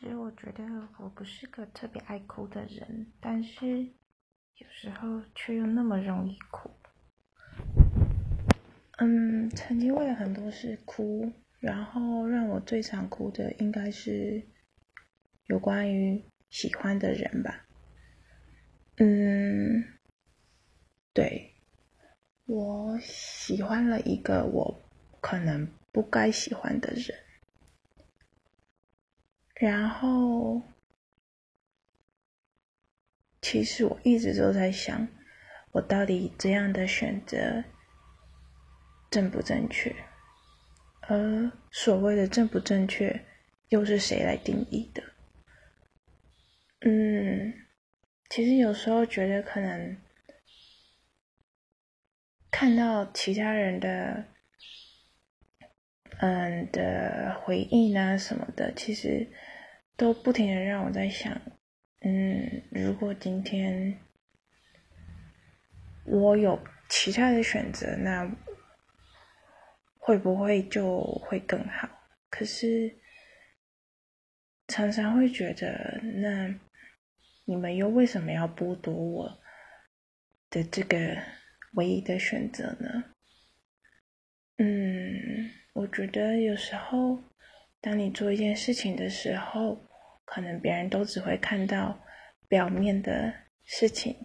其实我觉得我不是个特别爱哭的人，但是有时候却又那么容易哭。嗯，曾经为了很多事哭，然后让我最常哭的应该是有关于喜欢的人吧。嗯，对，我喜欢了一个我可能不该喜欢的人。然后，其实我一直都在想，我到底这样的选择正不正确？而所谓的正不正确，又是谁来定义的？嗯，其实有时候觉得可能看到其他人的，嗯的回应啊什么的，其实。都不停的让我在想，嗯，如果今天我有其他的选择，那会不会就会更好？可是常常会觉得，那你们又为什么要剥夺我的这个唯一的选择呢？嗯，我觉得有时候，当你做一件事情的时候，可能别人都只会看到表面的事情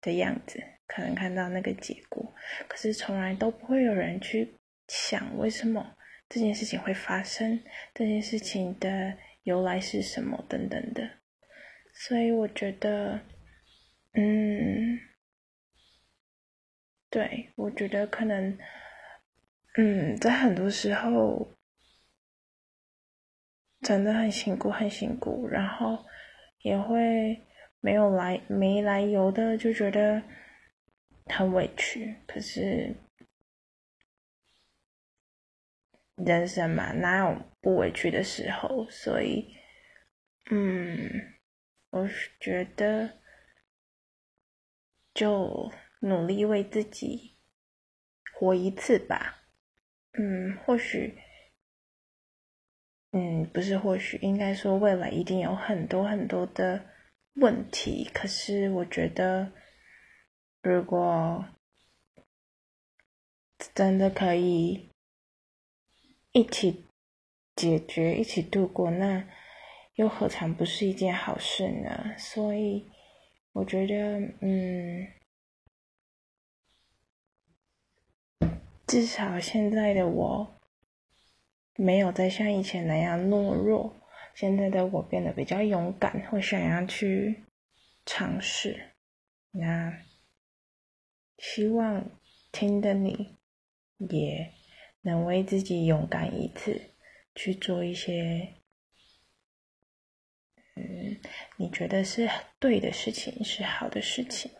的样子，可能看到那个结果，可是从来都不会有人去想为什么这件事情会发生，这件事情的由来是什么等等的。所以我觉得，嗯，对我觉得可能，嗯，在很多时候。真的很辛苦，很辛苦，然后也会没有来没来由的就觉得很委屈。可是人生嘛，哪有不委屈的时候？所以，嗯，我觉得就努力为自己活一次吧。嗯，或许。嗯，不是，或许应该说，未来一定有很多很多的问题。可是，我觉得，如果真的可以一起解决、一起度过，那又何尝不是一件好事呢？所以，我觉得，嗯，至少现在的我。没有再像以前那样懦弱，现在的我变得比较勇敢，会想要去尝试。那希望听的你也能为自己勇敢一次，去做一些嗯你觉得是对的事情，是好的事情。